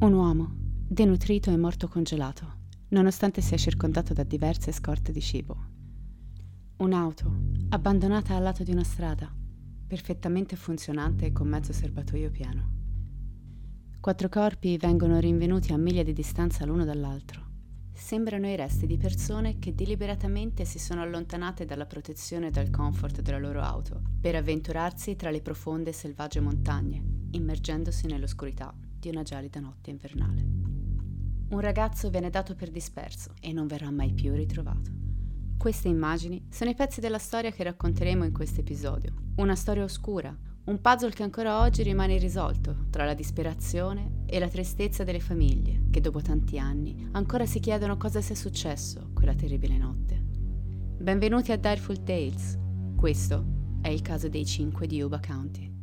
Un uomo, denutrito e morto congelato, nonostante sia circondato da diverse scorte di cibo. Un'auto, abbandonata al lato di una strada, perfettamente funzionante e con mezzo serbatoio pieno. Quattro corpi vengono rinvenuti a miglia di distanza l'uno dall'altro. Sembrano i resti di persone che deliberatamente si sono allontanate dalla protezione e dal comfort della loro auto per avventurarsi tra le profonde e selvagge montagne, immergendosi nell'oscurità di una gelida notte invernale. Un ragazzo viene dato per disperso e non verrà mai più ritrovato. Queste immagini sono i pezzi della storia che racconteremo in questo episodio. Una storia oscura, un puzzle che ancora oggi rimane irrisolto tra la disperazione e la tristezza delle famiglie che dopo tanti anni ancora si chiedono cosa sia successo quella terribile notte. Benvenuti a Direful Tales. Questo è il caso dei cinque di Yuba County.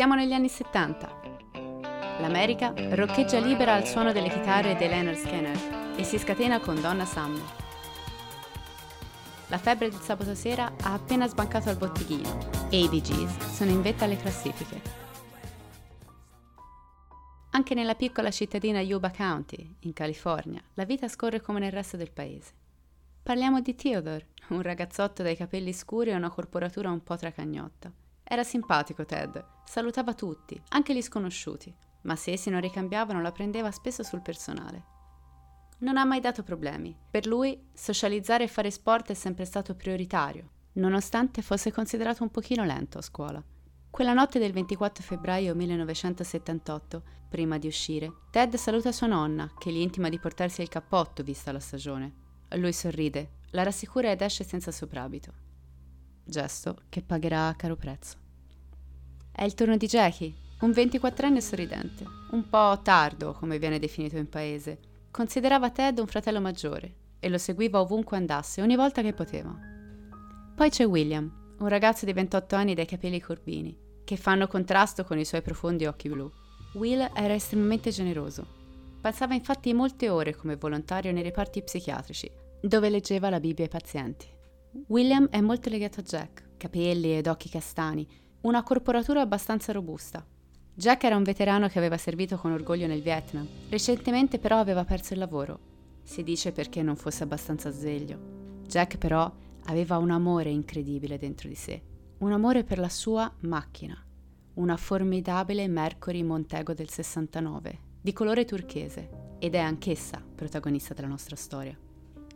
Siamo negli anni 70. L'America roccheggia libera al suono delle chitarre di Leonard Skinner e si scatena con Donna Summer. La febbre del sabato sera ha appena sbancato al botteghino e i Bee Gees sono in vetta alle classifiche. Anche nella piccola cittadina Yuba County, in California, la vita scorre come nel resto del paese. Parliamo di Theodore, un ragazzotto dai capelli scuri e una corporatura un po' tracagnotta. Era simpatico Ted, salutava tutti, anche gli sconosciuti, ma se essi non ricambiavano la prendeva spesso sul personale. Non ha mai dato problemi. Per lui socializzare e fare sport è sempre stato prioritario, nonostante fosse considerato un pochino lento a scuola. Quella notte del 24 febbraio 1978, prima di uscire, Ted saluta sua nonna, che gli intima di portarsi il cappotto vista la stagione. Lui sorride, la rassicura ed esce senza soprabito. Gesto che pagherà a caro prezzo. È il turno di Jackie, un 24enne sorridente, un po' tardo, come viene definito in paese. Considerava Ted un fratello maggiore e lo seguiva ovunque andasse, ogni volta che poteva. Poi c'è William, un ragazzo di 28 anni dai capelli corbini, che fanno contrasto con i suoi profondi occhi blu. Will era estremamente generoso. Passava infatti molte ore come volontario nei reparti psichiatrici, dove leggeva la Bibbia ai pazienti. William è molto legato a Jack, capelli ed occhi castani, una corporatura abbastanza robusta. Jack era un veterano che aveva servito con orgoglio nel Vietnam, recentemente però aveva perso il lavoro. Si dice perché non fosse abbastanza sveglio. Jack però aveva un amore incredibile dentro di sé, un amore per la sua macchina, una formidabile Mercury Montego del 69, di colore turchese, ed è anch'essa protagonista della nostra storia.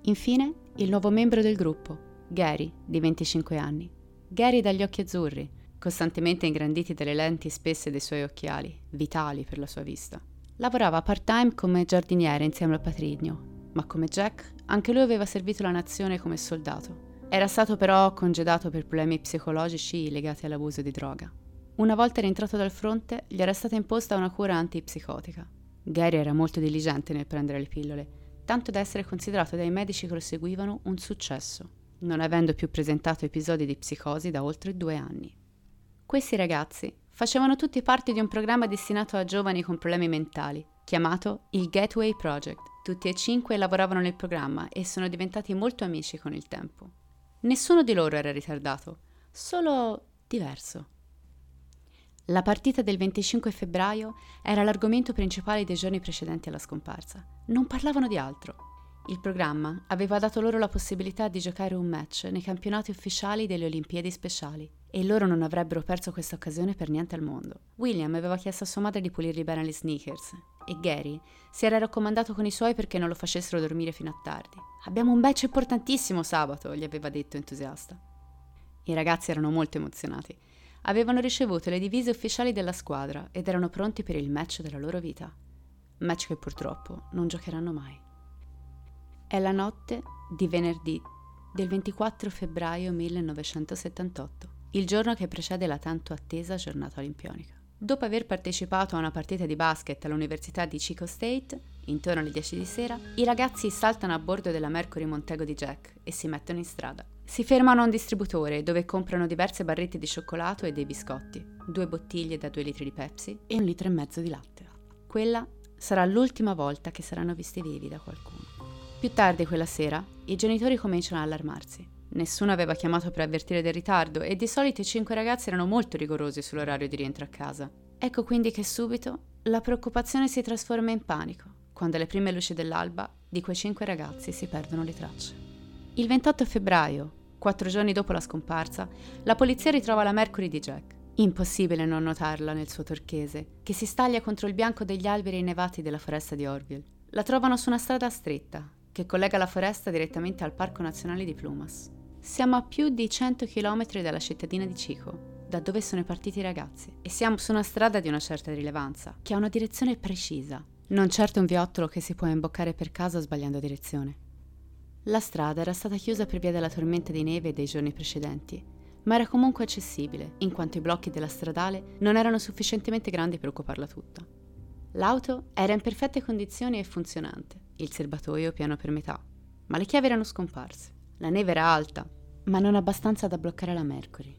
Infine, il nuovo membro del gruppo, Gary, di 25 anni. Gary dagli occhi azzurri, costantemente ingranditi dalle lenti spesse dei suoi occhiali, vitali per la sua vista. Lavorava part-time come giardiniere insieme al patrigno, ma come Jack, anche lui aveva servito la nazione come soldato. Era stato però congedato per problemi psicologici legati all'abuso di droga. Una volta rientrato dal fronte, gli era stata imposta una cura antipsicotica. Gary era molto diligente nel prendere le pillole, tanto da essere considerato dai medici che lo seguivano un successo, non avendo più presentato episodi di psicosi da oltre due anni. Questi ragazzi facevano tutti parte di un programma destinato a giovani con problemi mentali, chiamato il Gateway Project. Tutti e cinque lavoravano nel programma e sono diventati molto amici con il tempo. Nessuno di loro era ritardato, solo diverso. La partita del 25 febbraio era l'argomento principale dei giorni precedenti alla scomparsa. Non parlavano di altro. Il programma aveva dato loro la possibilità di giocare un match nei campionati ufficiali delle Olimpiadi speciali e loro non avrebbero perso questa occasione per niente al mondo. William aveva chiesto a sua madre di pulirgli bene le sneakers e Gary si era raccomandato con i suoi perché non lo facessero dormire fino a tardi. Abbiamo un match importantissimo sabato, gli aveva detto entusiasta. I ragazzi erano molto emozionati. Avevano ricevuto le divise ufficiali della squadra ed erano pronti per il match della loro vita. Match che purtroppo non giocheranno mai. È la notte di venerdì del 24 febbraio 1978, il giorno che precede la tanto attesa giornata olimpionica. Dopo aver partecipato a una partita di basket all'Università di Chico State, intorno alle 10 di sera, i ragazzi saltano a bordo della Mercury Montego di Jack e si mettono in strada. Si fermano a un distributore dove comprano diverse barrette di cioccolato e dei biscotti, due bottiglie da due litri di Pepsi e un litro e mezzo di latte. Quella sarà l'ultima volta che saranno visti vivi da qualcuno. Più tardi quella sera, i genitori cominciano ad allarmarsi. Nessuno aveva chiamato per avvertire del ritardo e di solito i cinque ragazzi erano molto rigorosi sull'orario di rientro a casa. Ecco quindi che subito la preoccupazione si trasforma in panico, quando alle prime luci dell'alba di quei cinque ragazzi si perdono le tracce. Il 28 febbraio, quattro giorni dopo la scomparsa, la polizia ritrova la Mercury di Jack. Impossibile non notarla nel suo turchese, che si staglia contro il bianco degli alberi innevati della foresta di Orville. La trovano su una strada stretta, che collega la foresta direttamente al Parco Nazionale di Plumas. Siamo a più di 100 km dalla cittadina di Chico, da dove sono partiti i ragazzi, e siamo su una strada di una certa rilevanza, che ha una direzione precisa, non certo un viottolo che si può imboccare per caso sbagliando direzione. La strada era stata chiusa per via della tormenta di neve dei giorni precedenti, ma era comunque accessibile, in quanto i blocchi della stradale non erano sufficientemente grandi per occuparla tutta. L'auto era in perfette condizioni e funzionante, il serbatoio piano per metà, ma le chiavi erano scomparse. La neve era alta, ma non abbastanza da bloccare la Mercury.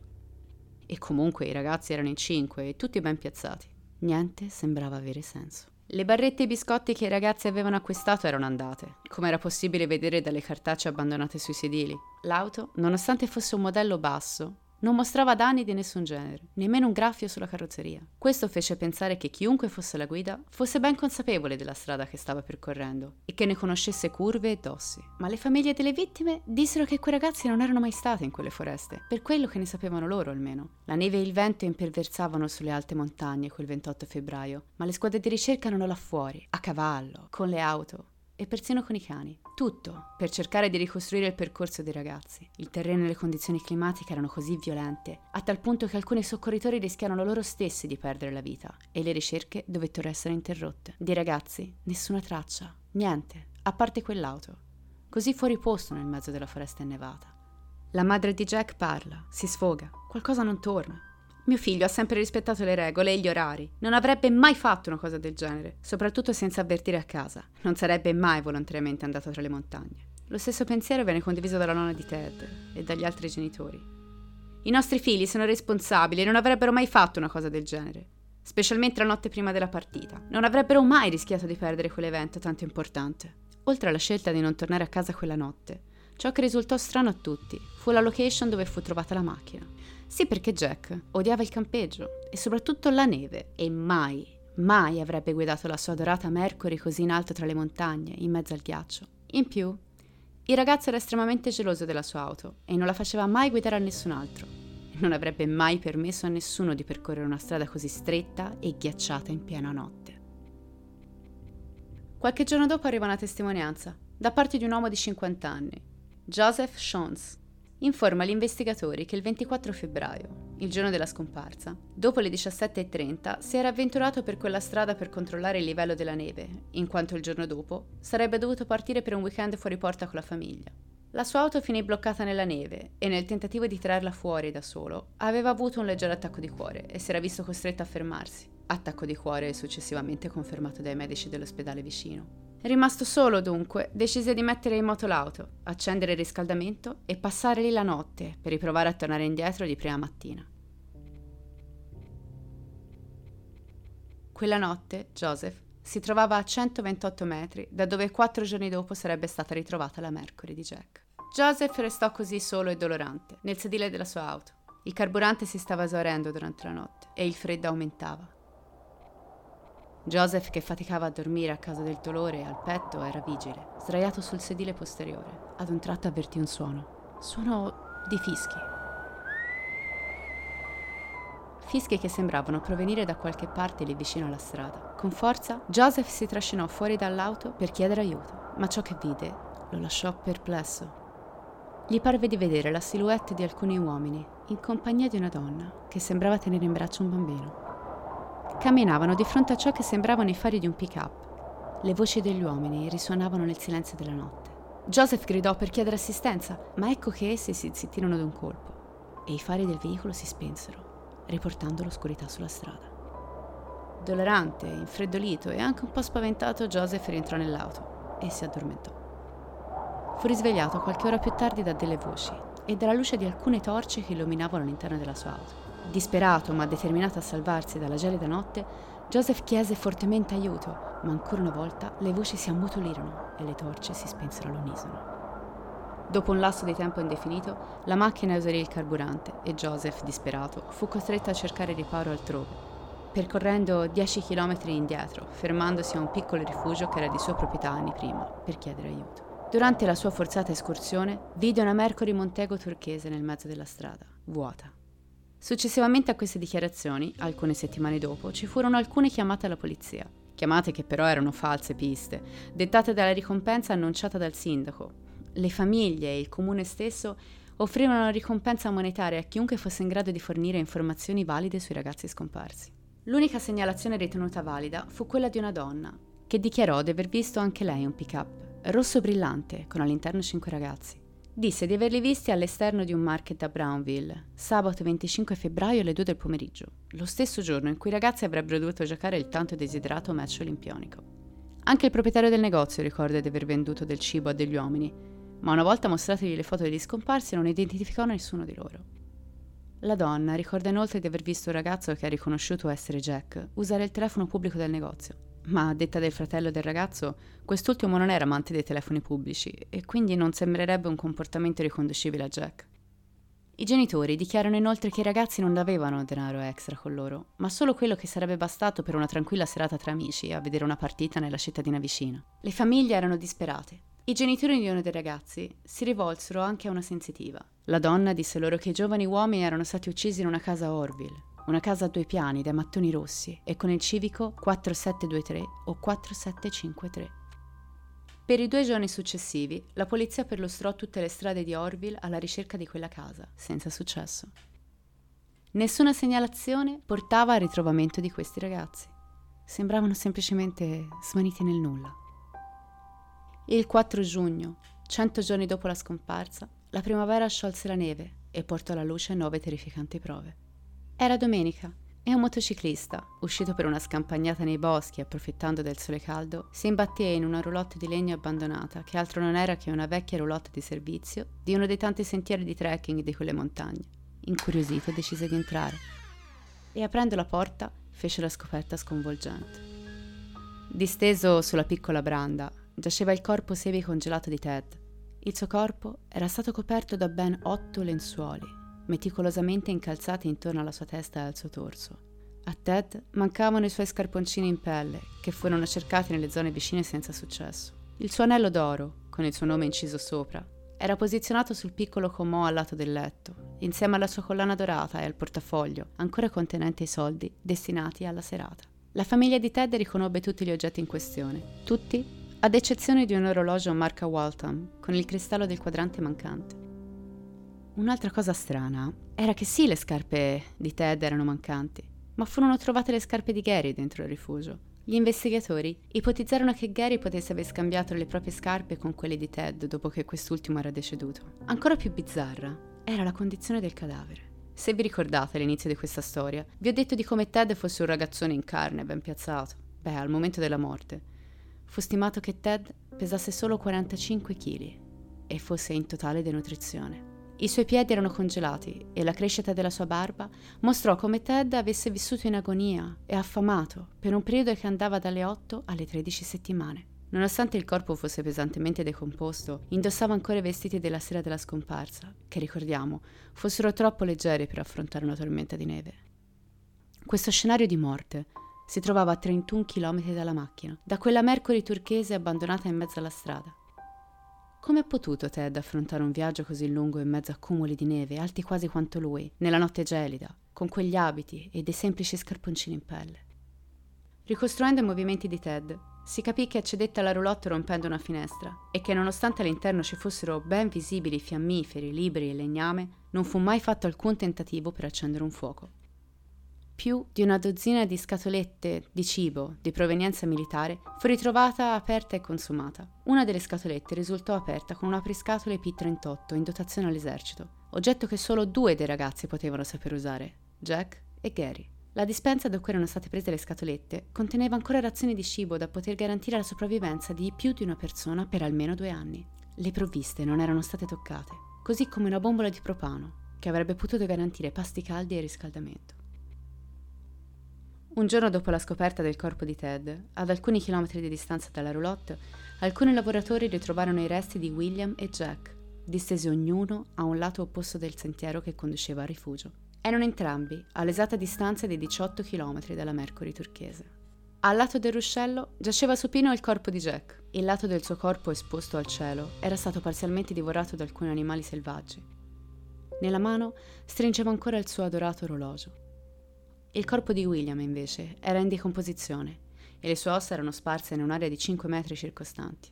E comunque i ragazzi erano in cinque e tutti ben piazzati. Niente sembrava avere senso. Le barrette e i biscotti che i ragazzi avevano acquistato erano andate, come era possibile vedere dalle cartacce abbandonate sui sedili. L'auto, nonostante fosse un modello basso, non mostrava danni di nessun genere, nemmeno un graffio sulla carrozzeria. Questo fece pensare che chiunque fosse la guida fosse ben consapevole della strada che stava percorrendo e che ne conoscesse curve e dossi. Ma le famiglie delle vittime dissero che quei ragazzi non erano mai stati in quelle foreste, per quello che ne sapevano loro almeno. La neve e il vento imperversavano sulle alte montagne quel 28 febbraio, ma le squadre di ricerca erano là fuori, a cavallo, con le auto, e persino con i cani. Tutto per cercare di ricostruire il percorso dei ragazzi. Il terreno e le condizioni climatiche erano così violente, a tal punto che alcuni soccorritori rischiarono loro stessi di perdere la vita e le ricerche dovettero essere interrotte. Dei ragazzi, nessuna traccia, niente, a parte quell'auto, così fuori posto nel mezzo della foresta innevata. La madre di Jack parla, si sfoga, qualcosa non torna. Mio figlio ha sempre rispettato le regole e gli orari. Non avrebbe mai fatto una cosa del genere, soprattutto senza avvertire a casa. Non sarebbe mai volontariamente andato tra le montagne. Lo stesso pensiero viene condiviso dalla nonna di Ted e dagli altri genitori. I nostri figli sono responsabili e non avrebbero mai fatto una cosa del genere, specialmente la notte prima della partita. Non avrebbero mai rischiato di perdere quell'evento tanto importante. Oltre alla scelta di non tornare a casa quella notte, ciò che risultò strano a tutti fu la location dove fu trovata la macchina. Sì, perché Jack odiava il campeggio e soprattutto la neve e mai, mai avrebbe guidato la sua adorata Mercury così in alto tra le montagne, in mezzo al ghiaccio. In più, il ragazzo era estremamente geloso della sua auto e non la faceva mai guidare a nessun altro. Non avrebbe mai permesso a nessuno di percorrere una strada così stretta e ghiacciata in piena notte. Qualche giorno dopo arriva una testimonianza da parte di un uomo di 50 anni, Joseph Shons, informa gli investigatori che il 24 febbraio, il giorno della scomparsa, dopo le 17.30, si era avventurato per quella strada per controllare il livello della neve, in quanto il giorno dopo sarebbe dovuto partire per un weekend fuori porta con la famiglia. La sua auto finì bloccata nella neve e nel tentativo di trarla fuori da solo aveva avuto un leggero attacco di cuore e si era visto costretto a fermarsi. Attacco di cuore successivamente confermato dai medici dell'ospedale vicino. Rimasto solo dunque, decise di mettere in moto l'auto, accendere il riscaldamento e passare lì la notte per riprovare a tornare indietro di prima mattina. Quella notte Joseph si trovava a 128 metri da dove quattro giorni dopo sarebbe stata ritrovata la Mercury di Jack. Joseph restò così solo e dolorante nel sedile della sua auto. Il carburante si stava esaurendo durante la notte e il freddo aumentava. Joseph, che faticava a dormire a causa del dolore al petto, era vigile, sdraiato sul sedile posteriore. Ad un tratto avvertì un suono. Suono di fischi. Fischi che sembravano provenire da qualche parte lì vicino alla strada. Con forza, Joseph si trascinò fuori dall'auto per chiedere aiuto, ma ciò che vide lo lasciò perplesso. Gli parve di vedere la silhouette di alcuni uomini in compagnia di una donna che sembrava tenere in braccio un bambino. Camminavano di fronte a ciò che sembravano i fari di un pick-up. Le voci degli uomini risuonavano nel silenzio della notte. Joseph gridò per chiedere assistenza, ma ecco che essi si zittirono d'un colpo e i fari del veicolo si spensero, riportando l'oscurità sulla strada. Dolorante, infreddolito e anche un po' spaventato, Joseph rientrò nell'auto e si addormentò. Fu risvegliato qualche ora più tardi da delle voci e dalla luce di alcune torce che illuminavano l'interno della sua auto. Disperato ma determinato a salvarsi dalla gelida notte, Joseph chiese fortemente aiuto, ma ancora una volta le voci si ammutulirono e le torce si spensero all'unisono. Dopo un lasso di tempo indefinito, la macchina esaurì il carburante e Joseph, disperato, fu costretto a cercare riparo altrove, percorrendo 10 km indietro, fermandosi a un piccolo rifugio che era di sua proprietà anni prima, per chiedere aiuto. Durante la sua forzata escursione, vide una Mercury Montego turchese nel mezzo della strada, vuota. Successivamente a queste dichiarazioni, alcune settimane dopo, ci furono alcune chiamate alla polizia. Chiamate che però erano false piste, dettate dalla ricompensa annunciata dal sindaco. Le famiglie e il comune stesso offrivano una ricompensa monetaria a chiunque fosse in grado di fornire informazioni valide sui ragazzi scomparsi. L'unica segnalazione ritenuta valida fu quella di una donna, che dichiarò di aver visto anche lei un pick-up rosso brillante con all'interno cinque ragazzi. Disse di averli visti all'esterno di un market a Brownville, sabato 25 febbraio alle 2 del pomeriggio, lo stesso giorno in cui i ragazzi avrebbero dovuto giocare il tanto desiderato match olimpionico. Anche il proprietario del negozio ricorda di aver venduto del cibo a degli uomini, ma una volta mostrategli le foto degli scomparsi non identificò nessuno di loro. La donna ricorda inoltre di aver visto un ragazzo che ha riconosciuto essere Jack usare il telefono pubblico del negozio ma a detta del fratello del ragazzo, quest'ultimo non era amante dei telefoni pubblici e quindi non sembrerebbe un comportamento riconducibile a Jack. I genitori dichiarano inoltre che i ragazzi non avevano denaro extra con loro, ma solo quello che sarebbe bastato per una tranquilla serata tra amici a vedere una partita nella cittadina vicina. Le famiglie erano disperate. I genitori di uno dei ragazzi si rivolsero anche a una sensitiva. La donna disse loro che i giovani uomini erano stati uccisi in una casa a Orville, una casa a due piani dai mattoni rossi e con il civico 4723 o 4753. Per i due giorni successivi, la polizia perlustrò tutte le strade di Orville alla ricerca di quella casa, senza successo. Nessuna segnalazione portava al ritrovamento di questi ragazzi. Sembravano semplicemente svaniti nel nulla. Il 4 giugno, cento giorni dopo la scomparsa, la primavera sciolse la neve e portò alla luce nove terrificanti prove. Era domenica e un motociclista, uscito per una scampagnata nei boschi approfittando del sole caldo, si imbatté in una roulotte di legno abbandonata che altro non era che una vecchia roulotte di servizio di uno dei tanti sentieri di trekking di quelle montagne. Incuriosito decise di entrare e aprendo la porta fece la scoperta sconvolgente. Disteso sulla piccola branda giaceva il corpo semi-congelato di Ted. Il suo corpo era stato coperto da ben otto lenzuoli meticolosamente incalzati intorno alla sua testa e al suo torso. A Ted mancavano i suoi scarponcini in pelle, che furono cercati nelle zone vicine senza successo. Il suo anello d'oro, con il suo nome inciso sopra, era posizionato sul piccolo comò al lato del letto, insieme alla sua collana dorata e al portafoglio, ancora contenente i soldi destinati alla serata. La famiglia di Ted riconobbe tutti gli oggetti in questione, tutti ad eccezione di un orologio marca Waltham con il cristallo del quadrante mancante. Un'altra cosa strana era che sì, le scarpe di Ted erano mancanti, ma furono trovate le scarpe di Gary dentro il rifugio. Gli investigatori ipotizzarono che Gary potesse aver scambiato le proprie scarpe con quelle di Ted dopo che quest'ultimo era deceduto. Ancora più bizzarra era la condizione del cadavere. Se vi ricordate all'inizio di questa storia, vi ho detto di come Ted fosse un ragazzone in carne, ben piazzato. Beh, al momento della morte, fu stimato che Ted pesasse solo 45 kg e fosse in totale denutrizione. I suoi piedi erano congelati e la crescita della sua barba mostrò come Ted avesse vissuto in agonia e affamato per un periodo che andava dalle 8 alle 13 settimane. Nonostante il corpo fosse pesantemente decomposto, indossava ancora i vestiti della sera della scomparsa, che ricordiamo fossero troppo leggeri per affrontare una tormenta di neve. Questo scenario di morte si trovava a 31 km dalla macchina, da quella Mercury turchese abbandonata in mezzo alla strada. Come ha potuto Ted affrontare un viaggio così lungo in mezzo a cumuli di neve, alti quasi quanto lui, nella notte gelida, con quegli abiti e dei semplici scarponcini in pelle? Ricostruendo i movimenti di Ted, si capì che accedette alla roulotte rompendo una finestra e che nonostante all'interno ci fossero ben visibili fiammiferi, libri e legname, non fu mai fatto alcun tentativo per accendere un fuoco più di una dozzina di scatolette di cibo di provenienza militare fu ritrovata aperta e consumata. Una delle scatolette risultò aperta con un apriscatole P-38 in dotazione all'esercito, oggetto che solo due dei ragazzi potevano saper usare, Jack e Gary. La dispensa da cui erano state prese le scatolette conteneva ancora razioni di cibo da poter garantire la sopravvivenza di più di una persona per almeno due anni. Le provviste non erano state toccate, così come una bombola di propano, che avrebbe potuto garantire pasti caldi e riscaldamento. Un giorno dopo la scoperta del corpo di Ted, ad alcuni chilometri di distanza dalla roulotte, alcuni lavoratori ritrovarono i resti di William e Jack, distesi ognuno a un lato opposto del sentiero che conduceva al rifugio. Erano entrambi all'esatta distanza di 18 km dalla Mercury turchese. Al lato del ruscello giaceva supino il corpo di Jack. Il lato del suo corpo esposto al cielo era stato parzialmente divorato da alcuni animali selvaggi. Nella mano stringeva ancora il suo adorato orologio. Il corpo di William, invece, era in decomposizione e le sue ossa erano sparse in un'area di 5 metri circostanti.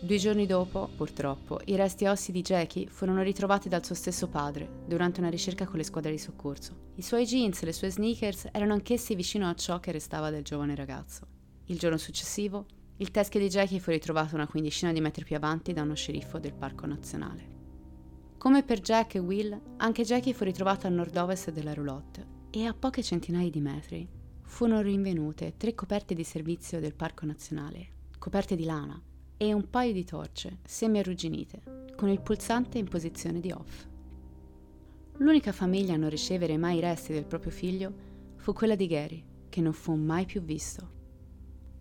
Due giorni dopo, purtroppo, i resti ossi di Jackie furono ritrovati dal suo stesso padre durante una ricerca con le squadre di soccorso. I suoi jeans e le sue sneakers erano anch'essi vicino a ciò che restava del giovane ragazzo. Il giorno successivo, il teschio di Jackie fu ritrovato una quindicina di metri più avanti da uno sceriffo del parco nazionale. Come per Jack e Will, anche Jackie fu ritrovata a nord-ovest della roulotte e a poche centinaia di metri furono rinvenute tre coperte di servizio del parco nazionale, coperte di lana, e un paio di torce semi-arrugginite, con il pulsante in posizione di off. L'unica famiglia a non ricevere mai i resti del proprio figlio fu quella di Gary, che non fu mai più visto.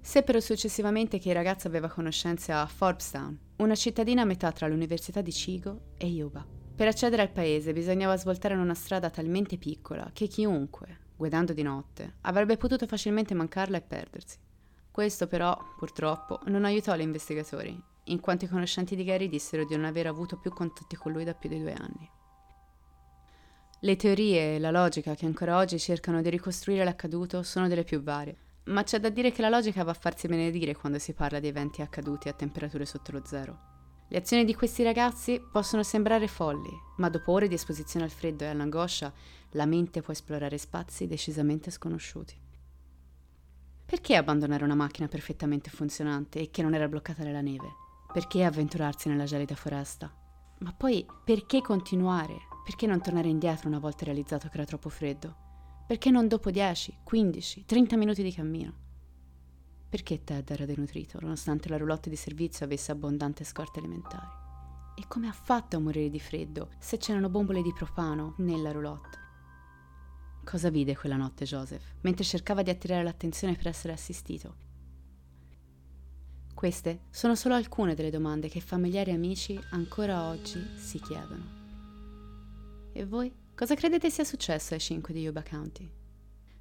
Seppero successivamente che il ragazzo aveva conoscenze a Forbstown, una cittadina a metà tra l'Università di Chigo e Yuba. Per accedere al paese bisognava svoltare in una strada talmente piccola che chiunque, guidando di notte, avrebbe potuto facilmente mancarla e perdersi. Questo però, purtroppo, non aiutò gli investigatori, in quanto i conoscenti di Gary dissero di non aver avuto più contatti con lui da più di due anni. Le teorie e la logica che ancora oggi cercano di ricostruire l'accaduto sono delle più varie, ma c'è da dire che la logica va a farsi benedire quando si parla di eventi accaduti a temperature sotto lo zero. Le azioni di questi ragazzi possono sembrare folli, ma dopo ore di esposizione al freddo e all'angoscia, la mente può esplorare spazi decisamente sconosciuti. Perché abbandonare una macchina perfettamente funzionante e che non era bloccata dalla neve? Perché avventurarsi nella gelida foresta? Ma poi perché continuare? Perché non tornare indietro una volta realizzato che era troppo freddo? Perché non dopo 10, 15, 30 minuti di cammino? Perché Ted era denutrito, nonostante la roulotte di servizio avesse abbondante scorte alimentari? E come ha fatto a morire di freddo se c'erano bombole di propano nella roulotte? Cosa vide quella notte Joseph, mentre cercava di attirare l'attenzione per essere assistito? Queste sono solo alcune delle domande che familiari e amici ancora oggi si chiedono. E voi? Cosa credete sia successo ai 5 di Yuba County?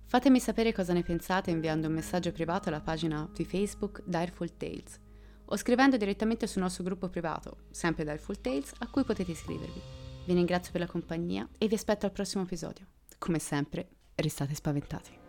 Fatemi sapere cosa ne pensate inviando un messaggio privato alla pagina di Facebook Direful Tales o scrivendo direttamente sul nostro gruppo privato, sempre Direful Tales, a cui potete iscrivervi. Vi ringrazio per la compagnia e vi aspetto al prossimo episodio come sempre, restate spaventati.